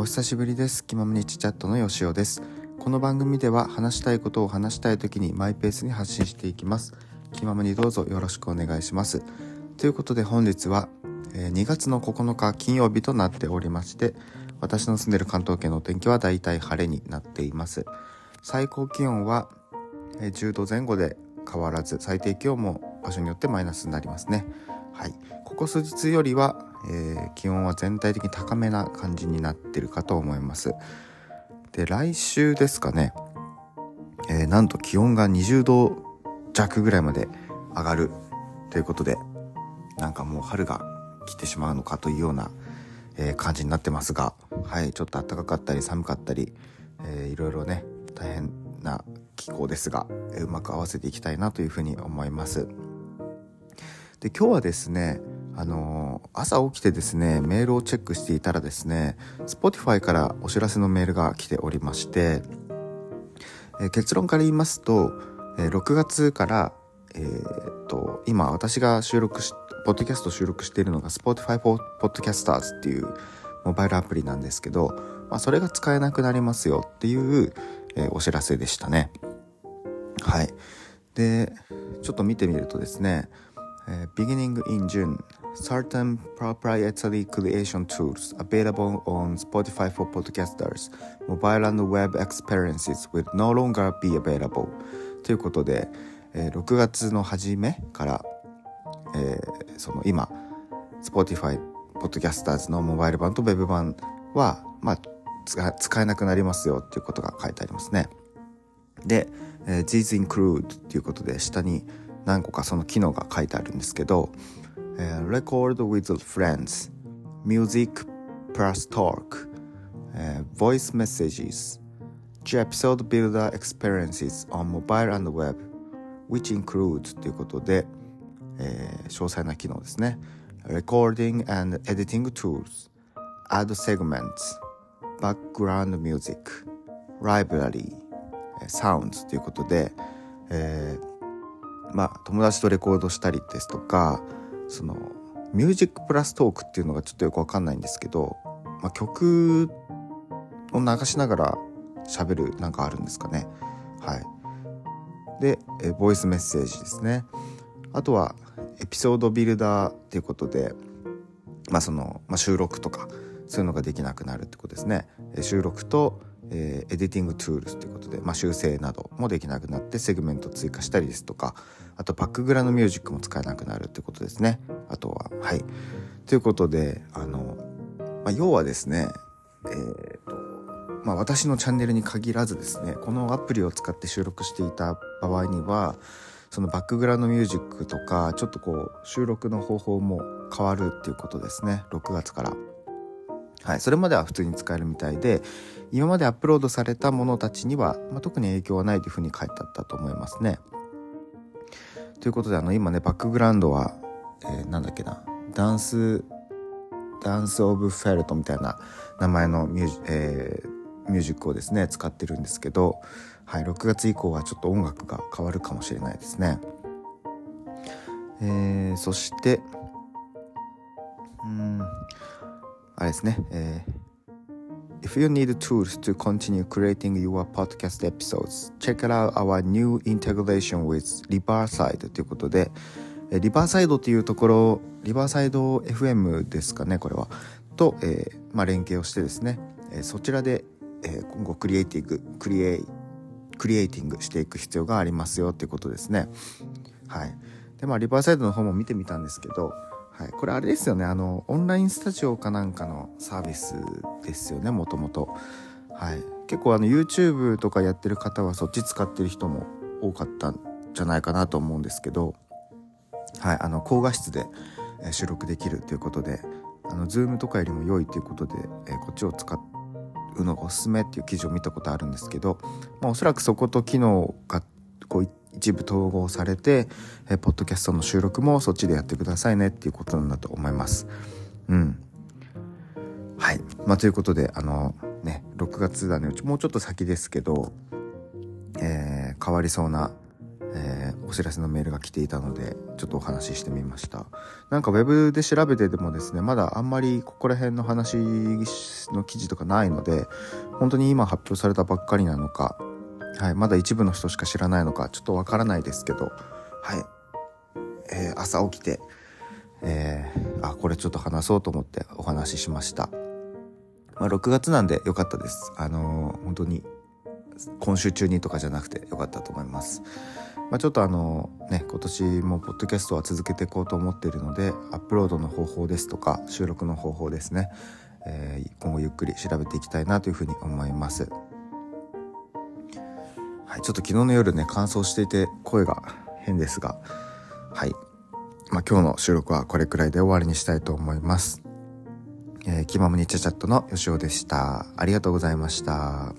お久しぶりです。気ままにちチャットのよしおです。この番組では話したいことを話したい時にマイペースに発信していきます。気ままにどうぞよろしくお願いします。ということで本日は2月の9日金曜日となっておりまして私の住んでる関東圏のお天気はだいたい晴れになっています。最高気温は10度前後で変わらず最低気温も場所によってマイナスになりますね。はい。ここ数日よりはえー、気温は全体的に高めな感じになってるかと思います。で来週ですかね、えー、なんと気温が20度弱ぐらいまで上がるということでなんかもう春が来てしまうのかというような、えー、感じになってますがはいちょっと暖かかったり寒かったり、えー、いろいろね大変な気候ですが、え、うまく合わせていきたいなというふうに思います。で今日はですねあの朝起きてですねメールをチェックしていたらですね Spotify からお知らせのメールが来ておりまして、え結論から言いますと、え6月からえー、っと今私が収録しポッドキャスト収録しているのが Spotify for Podcasters っていうモバイルアプリなんですけど、まあ、それが使えなくなりますよっていう、えー、お知らせでしたね。はい。でちょっと見てみるとですね、Beginning in June certain proprietary creation tools available on Spotify for podcasters, mobile and web experiences will no longer be available ということで、えー、6月の初めから、えー、その今 Spotify Podcasters のモバイル版と Web 版は、まあ、使えなくなりますよっていうことが書いてありますね。で、えー、These include ということで下に何個かその機能が書いてあるんですけど、record with friends, music plus talk, voice messages, to episode builder experiences on mobile and web, which includes ということで、えー、詳細な機能ですね。Recording and editing tools, add segments, background music, library, sounds ということで、えー、まあ友達とレコードしたりですとか、そのミュージックプラストークっていうのがちょっとよくわかんないんですけど、まあ、曲を流しながら喋るなんかあるんですかね。はい。でえボイスメッセージですね。あとはエピソードビルダーっていうことでまあその、まあ、収録とかそういうのができなくなるってことですね。収録とえー、 editing tools ということで、まあ、修正などもできなくなってセグメント追加したりですとかあとバックグラウンドミュージックも使えなくなるってことですね。あとははい。ということであの、まあ、要はですねえーとまあ、私のチャンネルに限らずですねこのアプリを使って収録していた場合にはそのバックグラウンドミュージックとかちょっとこう収録の方法も変わるっていうことですね。6月から。はい、それまでは普通に使えるみたいで今までアップロードされたものたちには、まあ、特に影響はないというふうに書いてあったと思いますね。ということであの今ねバックグラウンドは、えー、なんだっけなダンスダンス・オブ・フェルトみたいな名前のミュージ,、えー、ミュージックをですね使ってるんですけど、はい、6月以降はちょっと音楽が変わるかもしれないですね。えー、そしてあれですね、えー If you need tools to continue creating your podcast episodes, check out our new integration with Riverside ということで、リバーサイドというところ、リバーサイド FM ですかね、これは。と、えー、まあ、連携をしてですね、えー、そちらで、えー、今後クリエイティング、クリエイ、クリエイティングしていく必要がありますよっていうことですね。はい。で、まあ、リバーサイドの方も見てみたんですけど、はい、これあれですよね。あのオンラインスタジオかなんかのサービスですよねもともと。はい、結構あの YouTube とかやってる方はそっち使ってる人も多かったんじゃないかなと思うんですけど、はい、あの高画質で収録できるということであの Zoom とかよりも良いということで、えこっちを使うのがおすすめっていう記事を見たことあるんですけど、まあ、おそらくそこと機能が一部統合されて、えー、ポッドキャストの収録もそっちでやってくださいねっていうことなんだと思います。うん。はい。まあ、ということで、あの、ね、6月だね、もうちょっと先ですけど、えー、変わりそうな、えー、お知らせのメールが来ていたのでちょっとお話ししてみましたなんかウェブで調べてでもですねまだあんまりここら辺の話の記事とかないので本当に今発表されたばっかりなのか、はい、まだ一部の人しか知らないのかちょっとわからないですけどはい、えー、朝起きてえー、あこれちょっと話そうと思ってお話ししました、まあ、6月なんでよかったですあのー、本当に今週中にとかじゃなくてよかったと思います。まあ、ちょっとあのね今年もポッドキャストは続けていこうと思っているのでアップロードの方法ですとか収録の方法ですね、えー、今後ゆっくり調べていきたいなというふうに思います。い、ちょっと昨日の夜ね乾燥していて声が変ですがはい、まあ、今日の収録はこれくらいで終わりにしたいと思います。えー、気ままにチャチャットのよしおでした。ありがとうございました。